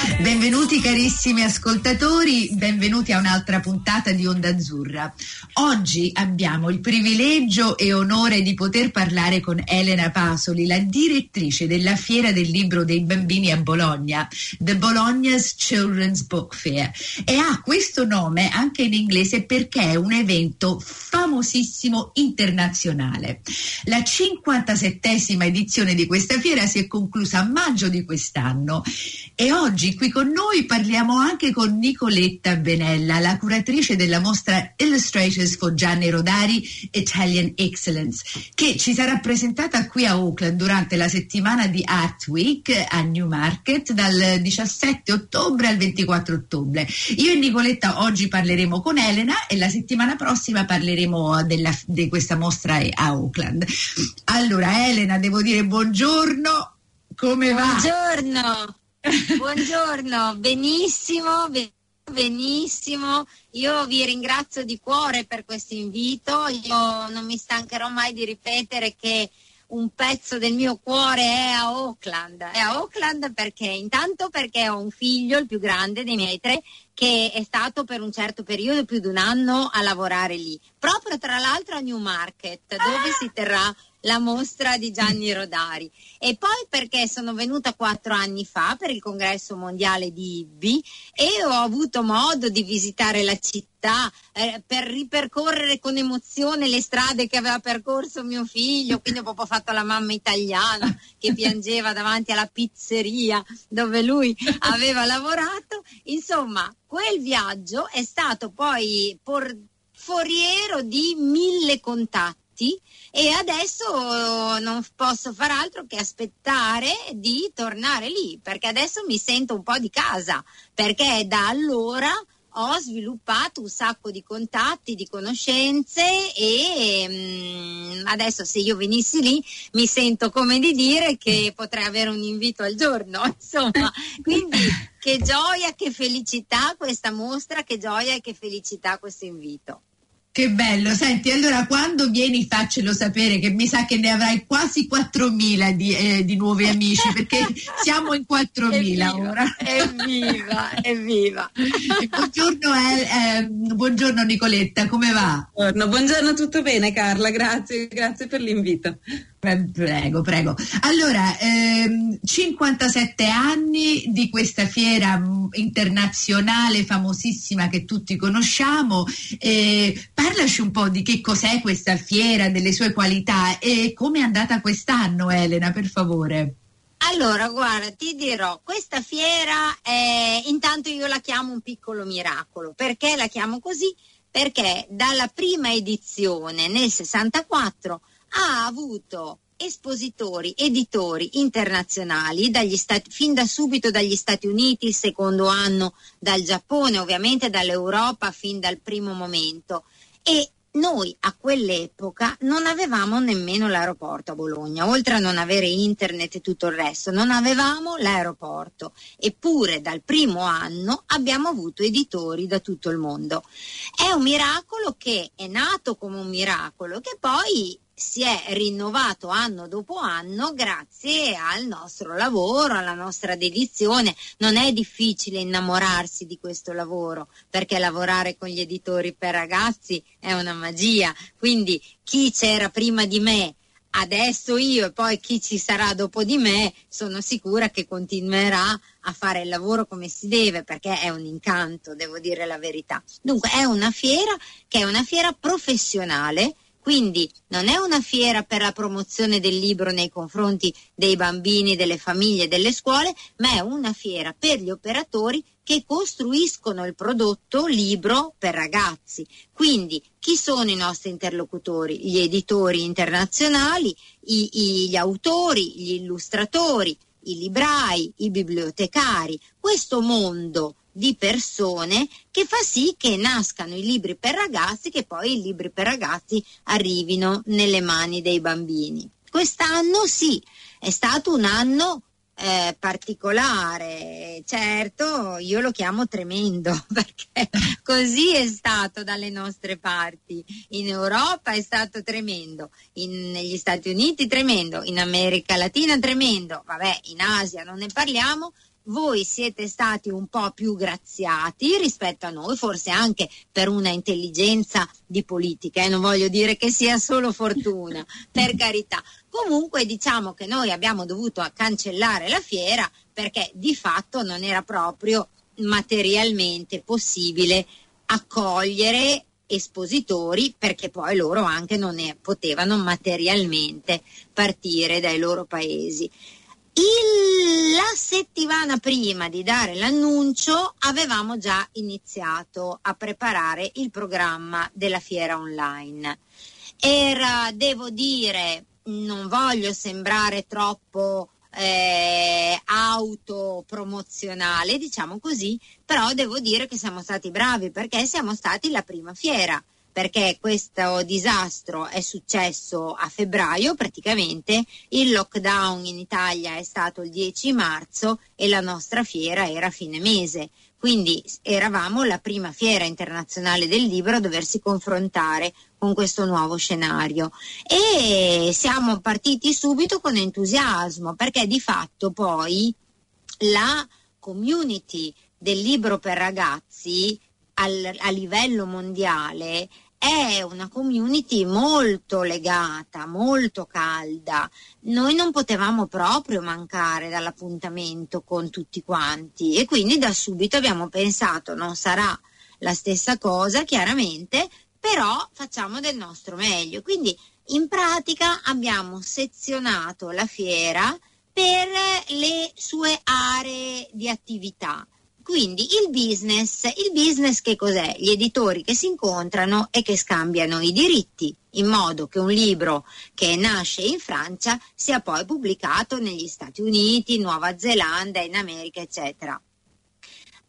Benvenuti carissimi ascoltatori, benvenuti a un'altra puntata di Onda Azzurra. Oggi abbiamo il privilegio e onore di poter parlare con Elena Pasoli, la direttrice della Fiera del Libro dei Bambini a Bologna, The Bologna's Children's Book Fair. E ha questo nome anche in inglese perché è un evento famosissimo internazionale. La 57esima edizione di questa fiera si è conclusa a maggio di quest'anno e oggi qui con noi parliamo anche con Nicoletta Benella, la curatrice della mostra Illustrators for Gianni Rodari Italian Excellence, che ci sarà presentata qui a Auckland durante la settimana di Art Week a Newmarket dal 17 ottobre al 24 ottobre. Io e Nicoletta oggi parleremo con Elena e la settimana prossima parleremo della, di questa mostra a Auckland. Allora Elena, devo dire buongiorno, come va? Buongiorno. Buongiorno, benissimo, benissimo. Io vi ringrazio di cuore per questo invito. Io non mi stancherò mai di ripetere che un pezzo del mio cuore è a Auckland. È a Auckland perché intanto perché ho un figlio, il più grande dei miei tre, che è stato per un certo periodo, più di un anno, a lavorare lì. Proprio tra l'altro a Newmarket, dove si terrà la mostra di Gianni Rodari. E poi perché sono venuta quattro anni fa per il congresso mondiale di IBBI e ho avuto modo di visitare la città eh, per ripercorrere con emozione le strade che aveva percorso mio figlio, quindi ho proprio fatto la mamma italiana che piangeva davanti alla pizzeria dove lui aveva lavorato. Insomma, quel viaggio è stato poi por- foriero di mille contatti e adesso non posso far altro che aspettare di tornare lì perché adesso mi sento un po' di casa perché da allora ho sviluppato un sacco di contatti, di conoscenze e mh, mm, adesso se io venissi lì mi sento come di dire che potrei avere un invito al giorno, insomma, quindi che gioia, che felicità questa mostra, che gioia e che felicità questo invito. Che bello, senti, allora quando vieni faccelo sapere che mi sa che ne avrai quasi 4.000 di, eh, di nuovi amici perché siamo in 4.000 evviva, ora. Evviva, evviva. buongiorno, eh, buongiorno Nicoletta, come va? Buongiorno, buongiorno, tutto bene Carla, grazie, grazie per l'invito. Prego, prego. Allora, ehm, 57 anni di questa fiera mm, internazionale famosissima che tutti conosciamo. Eh, parlaci un po' di che cos'è questa fiera, delle sue qualità e come è andata quest'anno, Elena, per favore. Allora, guarda, ti dirò, questa fiera è, intanto io la chiamo un piccolo miracolo. Perché la chiamo così? Perché dalla prima edizione nel 64 ha avuto espositori, editori internazionali, stati, fin da subito dagli Stati Uniti, il secondo anno dal Giappone, ovviamente dall'Europa fin dal primo momento. E noi a quell'epoca non avevamo nemmeno l'aeroporto a Bologna, oltre a non avere internet e tutto il resto, non avevamo l'aeroporto. Eppure dal primo anno abbiamo avuto editori da tutto il mondo. È un miracolo che è nato come un miracolo, che poi si è rinnovato anno dopo anno grazie al nostro lavoro, alla nostra dedizione. Non è difficile innamorarsi di questo lavoro perché lavorare con gli editori per ragazzi è una magia. Quindi chi c'era prima di me adesso io e poi chi ci sarà dopo di me, sono sicura che continuerà a fare il lavoro come si deve perché è un incanto, devo dire la verità. Dunque è una fiera che è una fiera professionale quindi non è una fiera per la promozione del libro nei confronti dei bambini, delle famiglie, delle scuole, ma è una fiera per gli operatori che costruiscono il prodotto libro per ragazzi. Quindi chi sono i nostri interlocutori? Gli editori internazionali, i, i, gli autori, gli illustratori, i librai, i bibliotecari. Questo mondo di persone che fa sì che nascano i libri per ragazzi, che poi i libri per ragazzi arrivino nelle mani dei bambini. Quest'anno sì, è stato un anno eh, particolare. Certo, io lo chiamo tremendo perché così è stato dalle nostre parti. In Europa è stato tremendo, in, negli Stati Uniti tremendo, in America Latina tremendo, vabbè, in Asia non ne parliamo. Voi siete stati un po' più graziati rispetto a noi, forse anche per una intelligenza di politica, eh? non voglio dire che sia solo fortuna, per carità, Comunque diciamo che noi abbiamo dovuto cancellare la fiera perché di fatto non era proprio materialmente possibile accogliere espositori perché poi loro anche non ne potevano materialmente partire dai loro paesi. Il, la settimana prima di dare l'annuncio avevamo già iniziato a preparare il programma della fiera online. Era, devo dire, non voglio sembrare troppo eh, autopromozionale, diciamo così, però devo dire che siamo stati bravi perché siamo stati la prima fiera perché questo disastro è successo a febbraio praticamente, il lockdown in Italia è stato il 10 marzo e la nostra fiera era fine mese. Quindi eravamo la prima fiera internazionale del libro a doversi confrontare con questo nuovo scenario e siamo partiti subito con entusiasmo perché di fatto poi la community del libro per ragazzi al, a livello mondiale è una community molto legata, molto calda. Noi non potevamo proprio mancare dall'appuntamento con tutti quanti e quindi da subito abbiamo pensato non sarà la stessa cosa, chiaramente, però facciamo del nostro meglio. Quindi in pratica abbiamo sezionato la fiera per le sue aree di attività. Quindi il business, il business che cos'è? Gli editori che si incontrano e che scambiano i diritti in modo che un libro che nasce in Francia sia poi pubblicato negli Stati Uniti, Nuova Zelanda, in America, eccetera.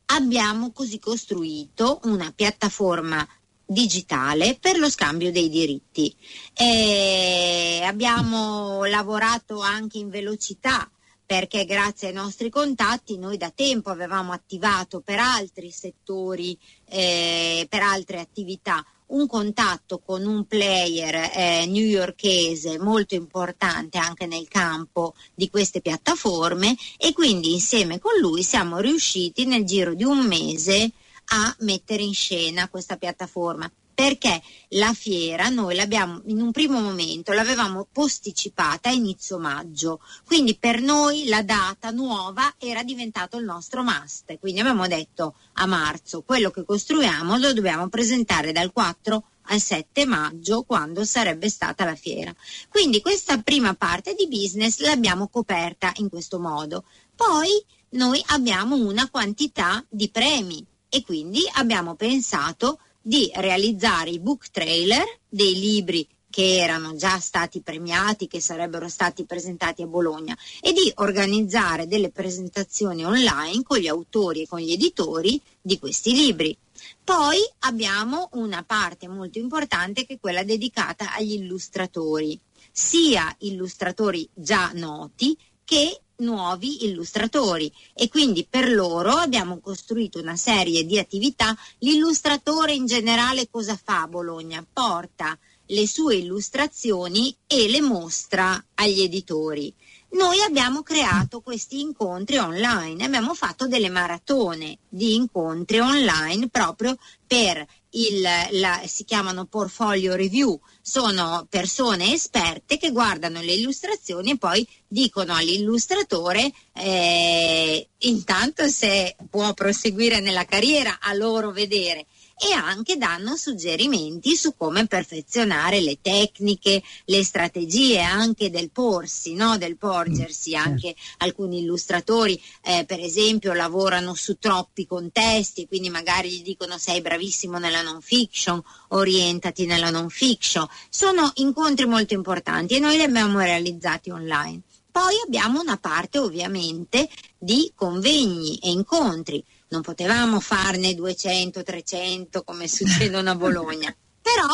Abbiamo così costruito una piattaforma digitale per lo scambio dei diritti. E abbiamo lavorato anche in velocità perché grazie ai nostri contatti noi da tempo avevamo attivato per altri settori, eh, per altre attività, un contatto con un player eh, newyorkese molto importante anche nel campo di queste piattaforme e quindi insieme con lui siamo riusciti nel giro di un mese a mettere in scena questa piattaforma perché la fiera noi l'abbiamo in un primo momento l'avevamo posticipata a inizio maggio, quindi per noi la data nuova era diventato il nostro must, quindi abbiamo detto a marzo quello che costruiamo lo dobbiamo presentare dal 4 al 7 maggio quando sarebbe stata la fiera. Quindi questa prima parte di business l'abbiamo coperta in questo modo. Poi noi abbiamo una quantità di premi e quindi abbiamo pensato di realizzare i book trailer dei libri che erano già stati premiati, che sarebbero stati presentati a Bologna e di organizzare delle presentazioni online con gli autori e con gli editori di questi libri. Poi abbiamo una parte molto importante che è quella dedicata agli illustratori, sia illustratori già noti che nuovi illustratori e quindi per loro abbiamo costruito una serie di attività. L'illustratore in generale cosa fa a Bologna? Porta le sue illustrazioni e le mostra agli editori. Noi abbiamo creato questi incontri online, abbiamo fatto delle maratone di incontri online proprio per il, la, si chiamano portfolio review, sono persone esperte che guardano le illustrazioni e poi dicono all'illustratore eh, intanto se può proseguire nella carriera a loro vedere e anche danno suggerimenti su come perfezionare le tecniche, le strategie anche del porsi, no? del porgersi. Mm, anche alcuni illustratori, eh, per esempio, lavorano su troppi contesti, quindi magari gli dicono sei bravissimo nella non fiction, orientati nella non fiction. Sono incontri molto importanti e noi li abbiamo realizzati online. Poi abbiamo una parte ovviamente di convegni e incontri non potevamo farne 200, 300 come succedono a Bologna, però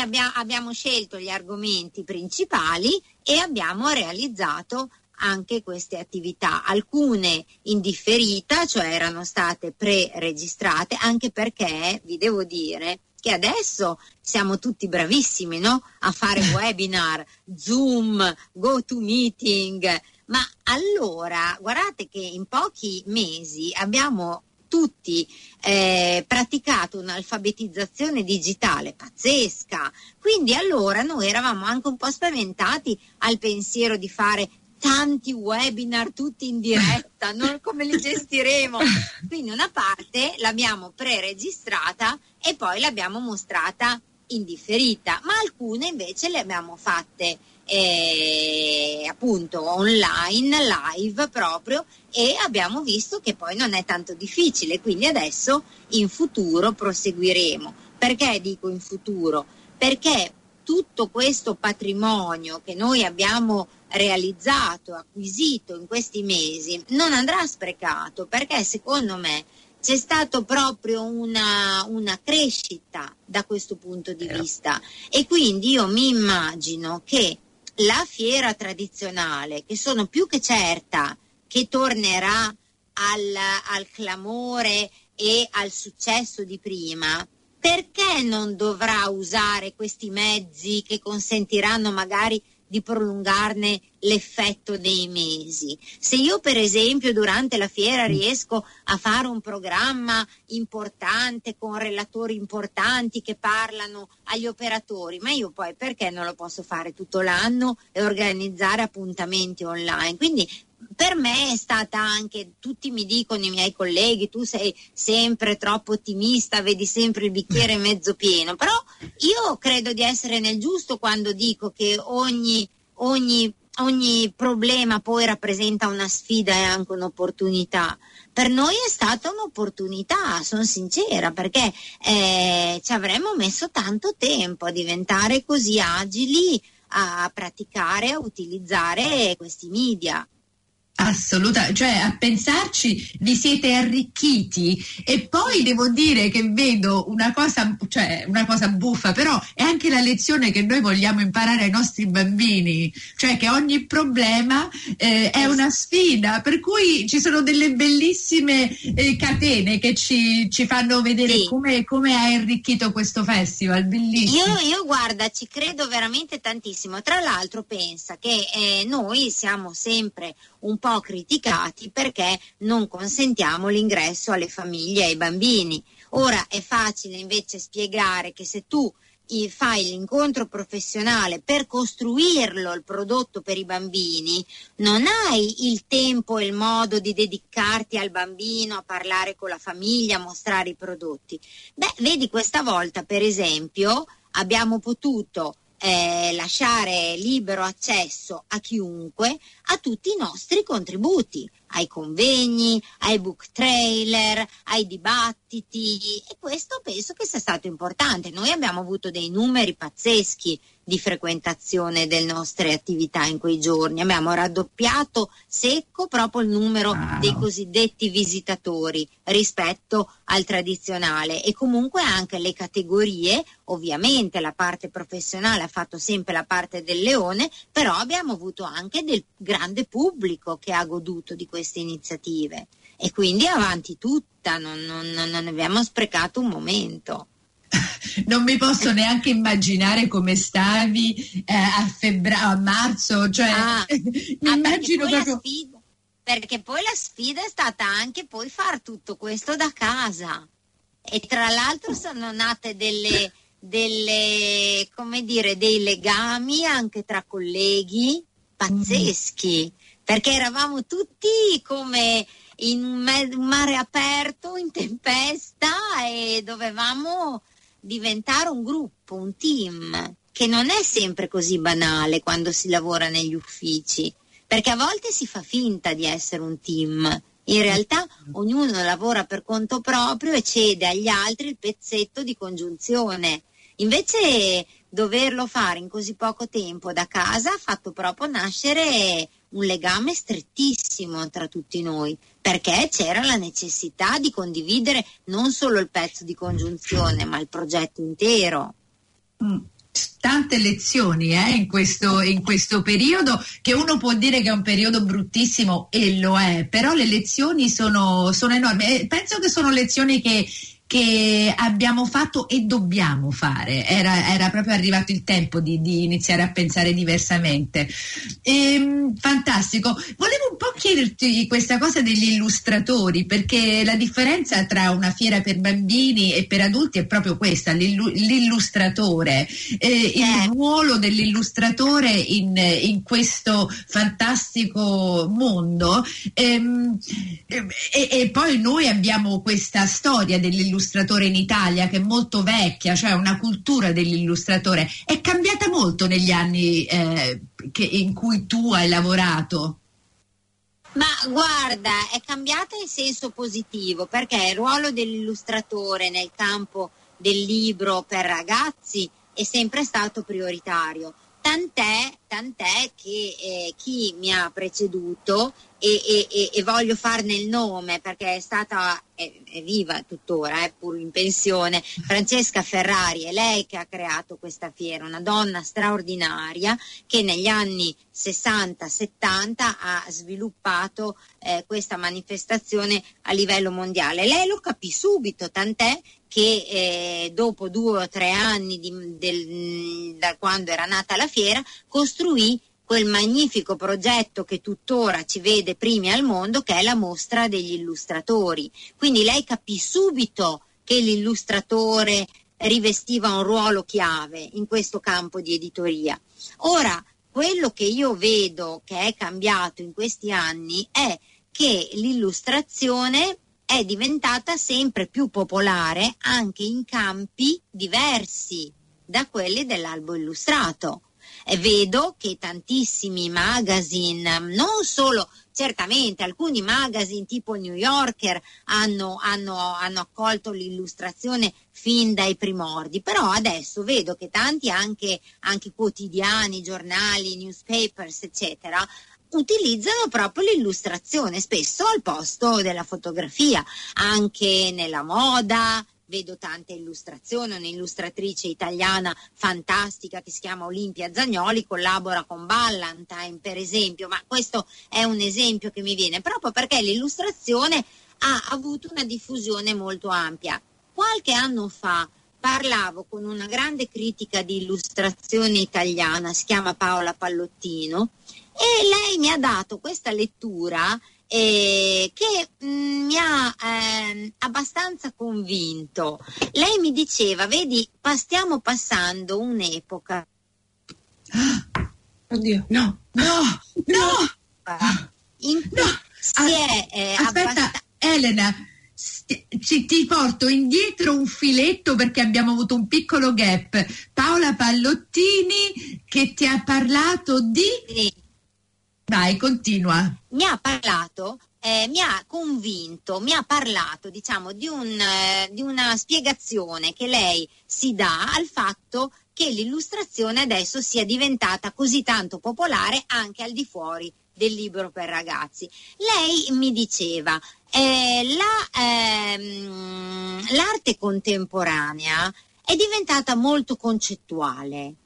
abbia, abbiamo scelto gli argomenti principali e abbiamo realizzato anche queste attività, alcune in differita, cioè erano state pre-registrate, anche perché vi devo dire che adesso siamo tutti bravissimi no? a fare webinar, Zoom, GoToMeeting, ma allora guardate che in pochi mesi abbiamo tutti eh, praticato un'alfabetizzazione digitale pazzesca. Quindi allora noi eravamo anche un po' spaventati al pensiero di fare tanti webinar tutti in diretta, non come li gestiremo. Quindi una parte l'abbiamo pre-registrata e poi l'abbiamo mostrata in differita, ma alcune invece le abbiamo fatte eh, appunto online, live proprio e abbiamo visto che poi non è tanto difficile, quindi adesso in futuro proseguiremo. Perché dico in futuro? Perché tutto questo patrimonio che noi abbiamo realizzato, acquisito in questi mesi, non andrà sprecato perché secondo me c'è stata proprio una, una, crescita da questo punto di vista e quindi io mi immagino che la fiera tradizionale, che sono più che certa che tornerà al, al clamore e al successo di prima, perché non dovrà usare questi mezzi che consentiranno magari di prolungarne l'effetto dei mesi. Se io per esempio durante la fiera riesco a fare un programma importante con relatori importanti che parlano agli operatori, ma io poi perché non lo posso fare tutto l'anno e organizzare appuntamenti online? Quindi per me è stata anche, tutti mi dicono i miei colleghi, tu sei sempre troppo ottimista, vedi sempre il bicchiere mezzo pieno, però io credo di essere nel giusto quando dico che ogni, ogni, ogni problema poi rappresenta una sfida e anche un'opportunità. Per noi è stata un'opportunità, sono sincera, perché eh, ci avremmo messo tanto tempo a diventare così agili a praticare, a utilizzare questi media. Assolutamente, cioè a pensarci vi siete arricchiti. E poi devo dire che vedo una cosa, cioè una cosa buffa, però è anche la lezione che noi vogliamo imparare ai nostri bambini, cioè che ogni problema eh, è una sfida, per cui ci sono delle bellissime eh, catene che ci, ci fanno vedere sì. come, come ha arricchito questo festival, bellissimo. Io, io, guarda, ci credo veramente tantissimo, tra l'altro pensa che eh, noi siamo sempre un po' criticati perché non consentiamo l'ingresso alle famiglie e ai bambini. Ora è facile invece spiegare che se tu fai l'incontro professionale per costruirlo il prodotto per i bambini, non hai il tempo e il modo di dedicarti al bambino, a parlare con la famiglia, a mostrare i prodotti. Beh, vedi questa volta per esempio abbiamo potuto eh, lasciare libero accesso a chiunque a tutti i nostri contributi, ai convegni, ai book trailer, ai dibattiti e questo penso che sia stato importante. Noi abbiamo avuto dei numeri pazzeschi di frequentazione delle nostre attività in quei giorni. Abbiamo raddoppiato secco proprio il numero ah, dei cosiddetti visitatori rispetto al tradizionale e comunque anche le categorie, ovviamente la parte professionale ha fatto sempre la parte del leone, però abbiamo avuto anche del grande pubblico che ha goduto di queste iniziative. E quindi avanti tutta, non, non, non abbiamo sprecato un momento. Non mi posso neanche immaginare come stavi eh, a febbraio, a marzo, cioè ah, mi ah, immagino proprio... Sfida, perché poi la sfida è stata anche poi far tutto questo da casa. E tra l'altro sono nate delle, delle come dire, dei legami anche tra colleghi pazzeschi, mm. Perché eravamo tutti come in un, mare aperto, in tempesta e dovevamo diventare un gruppo, un team, che non è sempre così banale quando si lavora negli uffici, perché a volte si fa finta di essere un team. In realtà ognuno lavora per conto proprio e cede agli altri il pezzetto di congiunzione. Invece doverlo fare in così poco tempo da casa ha fatto proprio nascere un legame strettissimo tra tutti noi, perché c'era la necessità di condividere non solo il pezzo di congiunzione, ma il progetto intero. Mm. tante lezioni eh, in, questo, in, questo, periodo che uno può dire che è un periodo bruttissimo e lo è, però le lezioni sono, sono enormi. penso che sono lezioni che che abbiamo fatto e dobbiamo fare. Era, era proprio arrivato il tempo di, di, iniziare a pensare diversamente. E, ehm, fantastico. Volevo un po' chiederti questa cosa degli illustratori, perché la differenza tra una fiera per bambini e per adulti è proprio questa, l'illustratore, eh, il eh. ruolo dell'illustratore in, in questo fantastico mondo. Ehm, e, e, poi noi abbiamo questa storia dell'illustratore dell'illustratore in Italia che è molto vecchia, cioè una cultura dell'illustratore, è cambiata molto negli anni eh, che, in cui tu hai lavorato? Ma guarda, è cambiata in senso positivo perché il ruolo dell'illustratore nel campo del libro per ragazzi è sempre stato prioritario. Tant'è, tant'è che eh, chi mi ha preceduto e, e, e, voglio farne il nome perché è stata, è, è viva tuttora, è pur in pensione, Francesca Ferrari, è lei che ha creato questa fiera, una donna straordinaria che negli anni 60-70 ha sviluppato eh, questa manifestazione a livello mondiale. Lei lo capì subito, tant'è che eh, dopo due o tre anni di, del, da quando era nata la fiera costruì quel magnifico progetto che tuttora ci vede primi al mondo, che è la mostra degli illustratori. Quindi lei capì subito che l'illustratore rivestiva un ruolo chiave in questo campo di editoria. Ora, quello che io vedo che è cambiato in questi anni è che l'illustrazione è diventata sempre più popolare anche in campi diversi da quelli dell'albo illustrato. E vedo che tantissimi magazine, non solo certamente alcuni magazine tipo New Yorker hanno, hanno, hanno, accolto l'illustrazione fin dai primordi, però adesso vedo che tanti anche, anche quotidiani, giornali, newspapers, eccetera, utilizzano proprio l'illustrazione, spesso al posto della fotografia, anche nella moda. Vedo tante illustrazioni, un'illustratrice italiana fantastica che si chiama Olimpia Zagnoli, collabora con Ballantine per esempio, ma questo è un esempio che mi viene proprio perché l'illustrazione ha avuto una diffusione molto ampia. Qualche anno fa parlavo con una grande critica di illustrazione italiana, si chiama Paola Pallottino, e lei mi ha dato questa lettura eh, che mh, mm, mi ha eh, abbastanza convinto. Lei mi diceva, vedi, stiamo passando un'epoca. Oddio, no, no, no! In cui no. si è eh, Aspetta, abbast- Elena, ci, ti porto indietro un filetto perché abbiamo avuto un piccolo gap. Paola Pallottini che ti ha parlato di... Vai, continua. Mi ha parlato eh, mi ha convinto, mi ha parlato diciamo, di, un, eh, di, una spiegazione che lei si dà al fatto che l'illustrazione adesso sia diventata così tanto popolare anche al di fuori del libro per ragazzi. Lei mi diceva, eh, la, ehm, l'arte contemporanea è diventata molto concettuale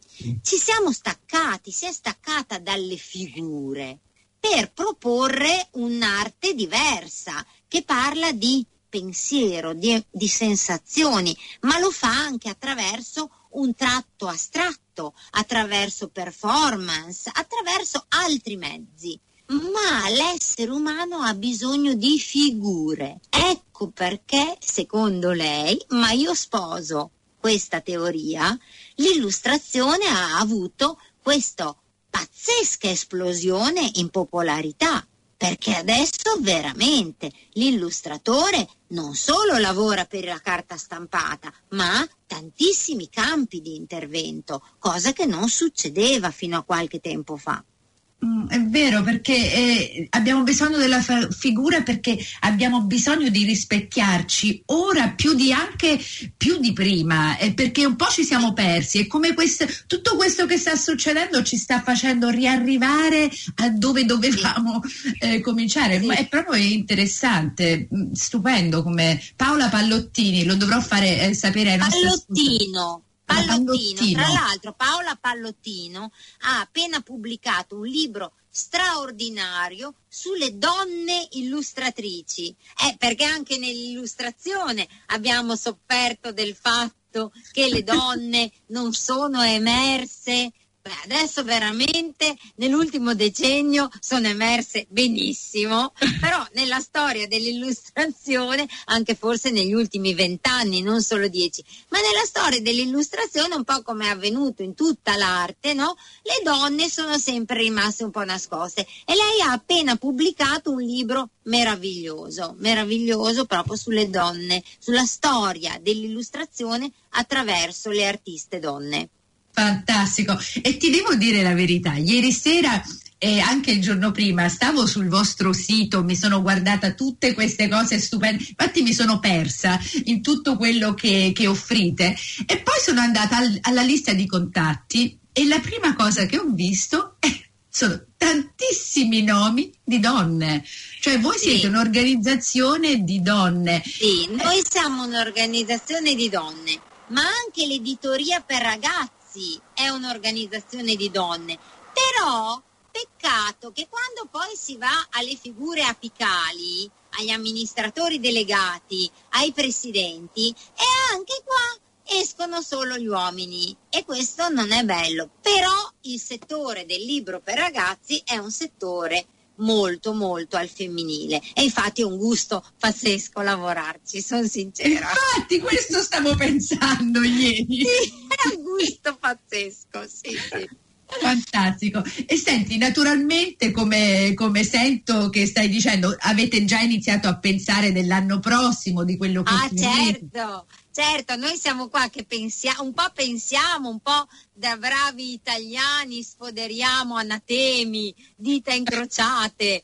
ci siamo staccati, si è staccata dalle figure per proporre un'arte diversa che parla di pensiero, di, di, sensazioni, ma lo fa anche attraverso un tratto astratto, attraverso performance, attraverso altri mezzi. Ma l'essere umano ha bisogno di figure. Ecco perché, secondo lei, ma io sposo questa teoria, l'illustrazione ha avuto questa pazzesca esplosione in popolarità, perché adesso veramente l'illustratore non solo lavora per la carta stampata, ma ha tantissimi campi di intervento, cosa che non succedeva fino a qualche tempo fa. Mm, è vero, perché eh, abbiamo bisogno della fa- figura perché abbiamo bisogno di rispecchiarci ora più di anche più di prima, eh, perché un po' ci siamo persi e come questo, tutto questo che sta succedendo ci sta facendo riarrivare a dove dovevamo eh, cominciare. Sì. È proprio interessante, mm, stupendo come Paola Pallottini, lo dovrò fare eh, sapere ai nostri Pallottino. Pallottino, tra l'altro Paola Pallottino ha appena pubblicato un libro straordinario sulle donne illustratrici, eh, perché anche nell'illustrazione abbiamo sofferto del fatto che le donne non sono emerse Beh, adesso veramente nell'ultimo decennio sono emerse benissimo, però nella storia dell'illustrazione, anche forse negli ultimi vent'anni, non solo dieci, ma nella storia dell'illustrazione, un po' come è avvenuto in tutta l'arte, no? Le donne sono sempre rimaste un po' nascoste e lei ha appena pubblicato un libro meraviglioso, meraviglioso proprio sulle donne, sulla storia dell'illustrazione attraverso le artiste donne. Fantastico. E ti devo dire la verità, ieri sera e anche il giorno prima stavo sul vostro sito, mi sono guardata tutte queste cose stupende, infatti mi sono persa in tutto quello che, che offrite e poi sono andata al, alla lista di contatti e la prima cosa che ho visto è, sono tantissimi nomi di donne, cioè voi siete un'organizzazione di donne. Sì, noi siamo un'organizzazione di donne, ma anche l'editoria per ragazzi sì, è un'organizzazione di donne, però peccato che quando poi si va alle figure apicali, agli amministratori delegati, ai presidenti, e anche qua escono solo gli uomini e questo non è bello. Però il settore del libro per ragazzi è un settore molto molto al femminile e infatti è un gusto pazzesco lavorarci, sono sincera. Infatti questo stavo pensando ieri. Sì, è un gusto pazzesco, sì, sì. Fantastico. E senti, naturalmente, come, come, sento che stai dicendo, avete già iniziato a pensare dell'anno prossimo, di quello che... Ah, certo, certo, noi siamo qua che pensiamo, un po' pensiamo, un po' da bravi italiani sfoderiamo anatemi, dita incrociate,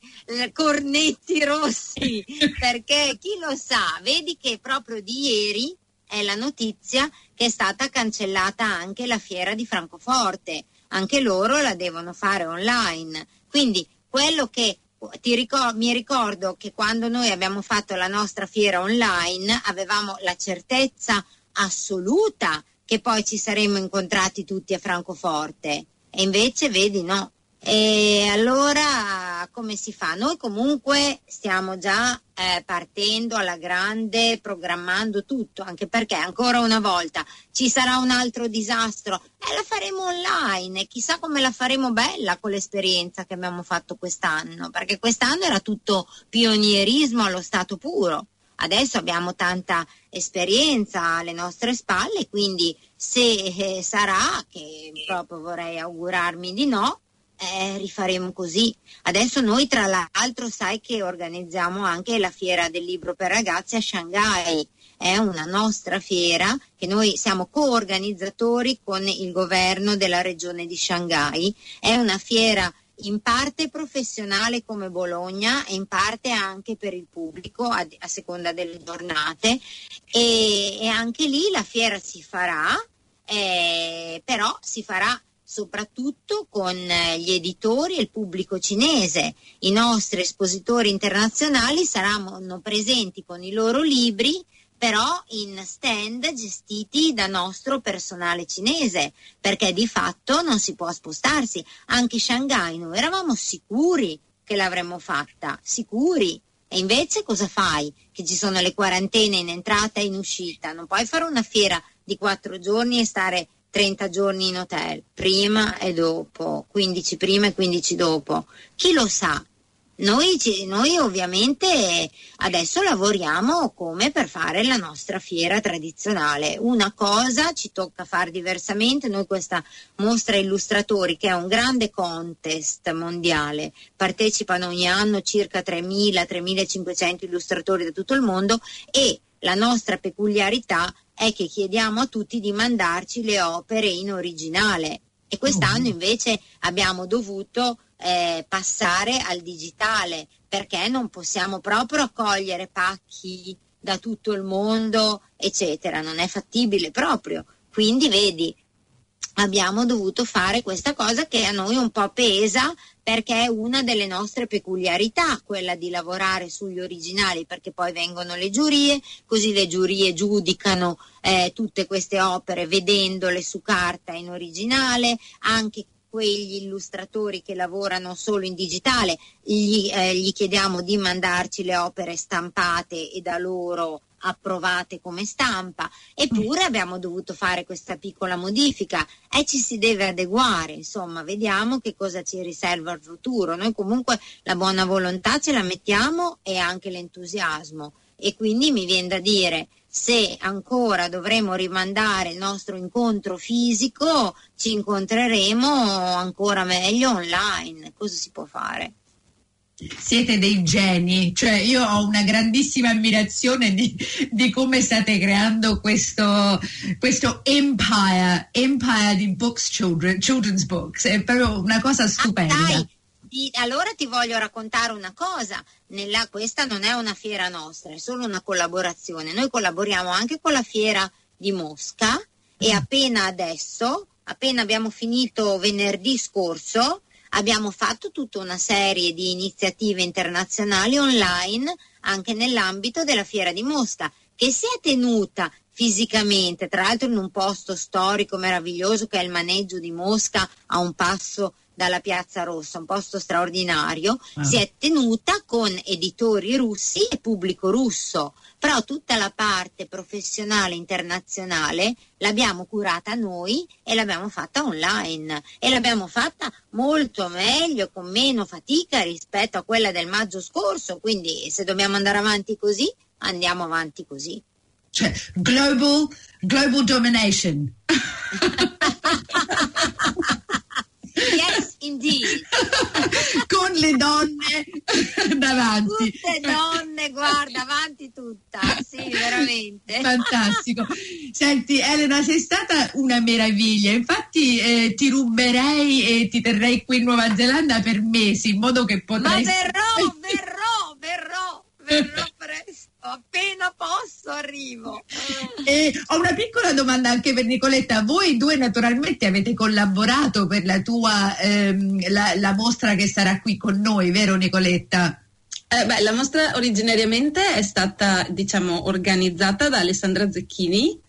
cornetti rossi, perché chi lo sa, vedi che proprio di ieri è la notizia che è stata cancellata anche la fiera di Francoforte. Anche loro la devono fare online. Quindi quello che ricor- mi ricordo che quando noi abbiamo fatto la nostra fiera online avevamo la certezza assoluta che poi ci saremmo incontrati tutti a Francoforte. E invece vedi no, e allora come si fa? Noi comunque stiamo già eh, partendo alla grande, programmando tutto, anche perché ancora una volta ci sarà un altro disastro e la faremo online chissà come la faremo bella con l'esperienza che abbiamo fatto quest'anno, perché quest'anno era tutto pionierismo allo stato puro. Adesso abbiamo tanta esperienza alle nostre spalle, quindi se eh, sarà, che proprio vorrei augurarmi di no, eh, rifaremo così. Adesso noi tra l'altro sai che organizziamo anche la fiera del libro per ragazzi a Shanghai. È una nostra fiera che noi siamo coorganizzatori con il governo della regione di Shanghai. È una fiera in parte professionale come Bologna e in parte anche per il pubblico a, a seconda delle giornate e, e, anche lì la fiera si farà, eh, però si farà soprattutto con eh, gli editori e il pubblico cinese. I nostri espositori internazionali saranno presenti con i loro libri però in stand gestiti da nostro personale cinese, perché di fatto non si può spostarsi. Anche Shanghai noi eravamo sicuri che l'avremmo fatta, sicuri. E invece cosa fai? Che ci sono le quarantene in entrata e in uscita, non puoi fare una fiera di quattro giorni e stare 30 giorni in hotel, prima e dopo, 15 prima e 15 dopo. Chi lo sa? Noi, noi, ovviamente adesso lavoriamo come per fare la nostra fiera tradizionale. Una cosa ci tocca fare diversamente, noi questa mostra illustratori che è un grande contest mondiale, partecipano ogni anno circa 3.000-3.500 illustratori da tutto il mondo e la nostra peculiarità è che chiediamo a tutti di mandarci le opere in originale e quest'anno mm. invece abbiamo dovuto eh, passare al digitale perché non possiamo proprio accogliere pacchi da tutto il mondo, eccetera, non è fattibile proprio. Quindi vedi, abbiamo dovuto fare questa cosa che a noi un po' pesa perché è una delle nostre peculiarità, quella di lavorare sugli originali, perché poi vengono le giurie, così le giurie giudicano eh, tutte queste opere vedendole su carta in originale, anche quegli illustratori che lavorano solo in digitale, gli, eh, gli chiediamo di mandarci le opere stampate e da loro approvate come stampa, eppure mm. abbiamo dovuto fare questa piccola modifica e ci si deve adeguare, insomma, vediamo che cosa ci riserva il futuro. Noi comunque la buona volontà ce la mettiamo e anche l'entusiasmo e quindi mi viene da dire se ancora dovremo rimandare il nostro incontro fisico, ci incontreremo ancora meglio online. Cosa si può fare? Siete dei geni, cioè io ho una grandissima ammirazione di, di come state creando questo, questo, empire, empire di books children, children's books, è proprio una cosa stupenda. Ah, dai. Allora ti voglio raccontare una cosa, Nella, questa non è una fiera nostra, è solo una collaborazione. Noi collaboriamo anche con la fiera di Mosca e mm. appena adesso, appena abbiamo finito venerdì scorso, abbiamo fatto tutta una serie di iniziative internazionali online anche nell'ambito della Fiera di Mosca, che si è tenuta fisicamente, tra l'altro in un posto storico meraviglioso che è il maneggio di Mosca a un passo dalla Piazza Rossa, un posto straordinario, ah. si è tenuta con editori russi e pubblico russo, però tutta la parte professionale internazionale l'abbiamo curata noi e l'abbiamo fatta online e l'abbiamo fatta molto meglio, con meno fatica rispetto a quella del maggio scorso, quindi se dobbiamo andare avanti così, andiamo avanti così. Cioè, global, global domination. Indeed. Con le donne davanti. Tutte donne, guarda, avanti tutta. Sì, veramente. Fantastico. Senti, Elena, sei stata una meraviglia. Infatti eh, ti ruberei e ti terrei qui in Nuova Zelanda per mesi, in modo che potrai... Ma verrò, verrò, verrò, verrò presto appena posso arrivo. E ho una piccola domanda anche per Nicoletta. Voi due naturalmente avete collaborato per la tua ehm, la, la mostra che sarà qui con noi, vero Nicoletta? Eh, beh, la mostra originariamente è stata, diciamo, organizzata da Alessandra Zecchini.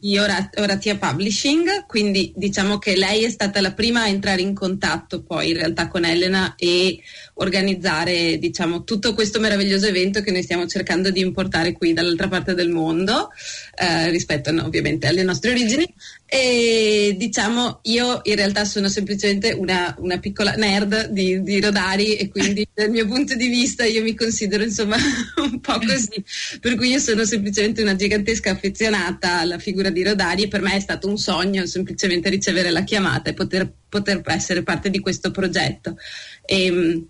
Di Oratia Publishing, quindi diciamo che lei è stata la prima a entrare in contatto poi in realtà con Elena e organizzare diciamo, tutto questo meraviglioso evento che noi stiamo cercando di importare qui dall'altra parte del mondo eh, rispetto no, ovviamente alle nostre origini e diciamo io in realtà sono semplicemente una, una piccola nerd di, di, Rodari e quindi dal mio punto di vista io mi considero insomma un po' così. Per cui io sono semplicemente una gigantesca affezionata alla figura di Rodari e per me è stato un sogno semplicemente ricevere la chiamata e poter, poter essere parte di questo progetto. E, ehm,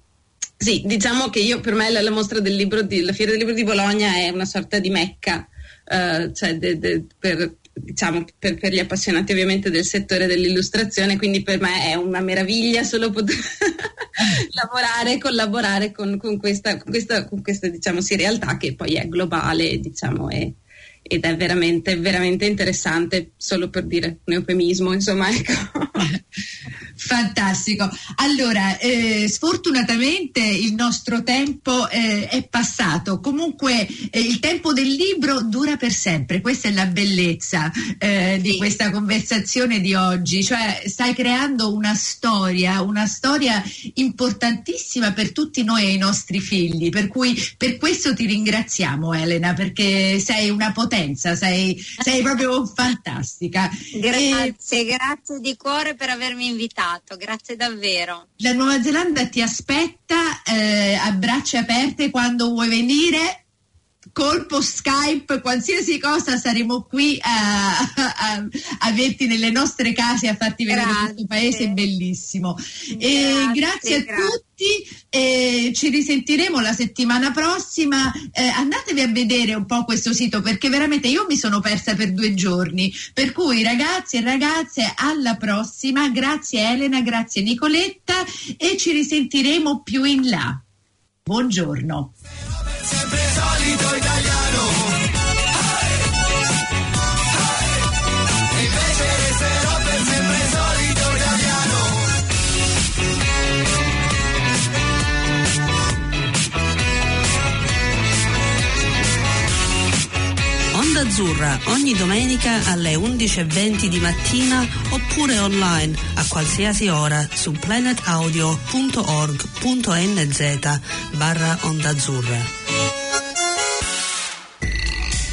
sì, diciamo che io per me la, la mostra del libro di, la Fiera del Libro di Bologna è una sorta di mecca, uh, cioè de, de, per, diciamo, per, per, gli appassionati ovviamente del settore dell'illustrazione, quindi per me è una meraviglia solo poter lavorare e collaborare con, con, questa, con questa, con questa diciamo, sì, realtà che poi è globale diciamo, e, ed è veramente, veramente interessante, solo per dire un eufemismo, insomma, ecco. Fantastico. Allora, eh, sfortunatamente il nostro tempo eh, è passato. Comunque eh, il tempo del libro dura per sempre. Questa è la bellezza eh, di questa conversazione di oggi. Cioè, stai creando una storia, una storia importantissima per tutti noi e i nostri figli. Per cui per questo ti ringraziamo, Elena, perché sei una potenza, sei, sei proprio fantastica. Grazie, e... grazie di cuore per avermi invitato invitato, grazie davvero. La Nuova Zelanda ti aspetta eh, a braccia aperte quando vuoi venire colpo Skype, qualsiasi cosa saremo qui a, a, a averti nelle nostre case a farti vedere grazie. questo paese bellissimo. Grazie, grazie a grazie. tutti, eh, ci risentiremo la settimana prossima. Eh, andatevi a vedere un po' questo sito perché veramente io mi sono persa per due giorni. Per cui ragazzi e ragazze, alla prossima. Grazie Elena, grazie Nicoletta e ci risentiremo più in là. Buongiorno spirito italiano. E invece resterò per sempre solito italiano. Onda Azzurra ogni domenica alle 11.20 di mattina oppure online a qualsiasi ora su planetaudio.org.nz barra Onda Azzurra.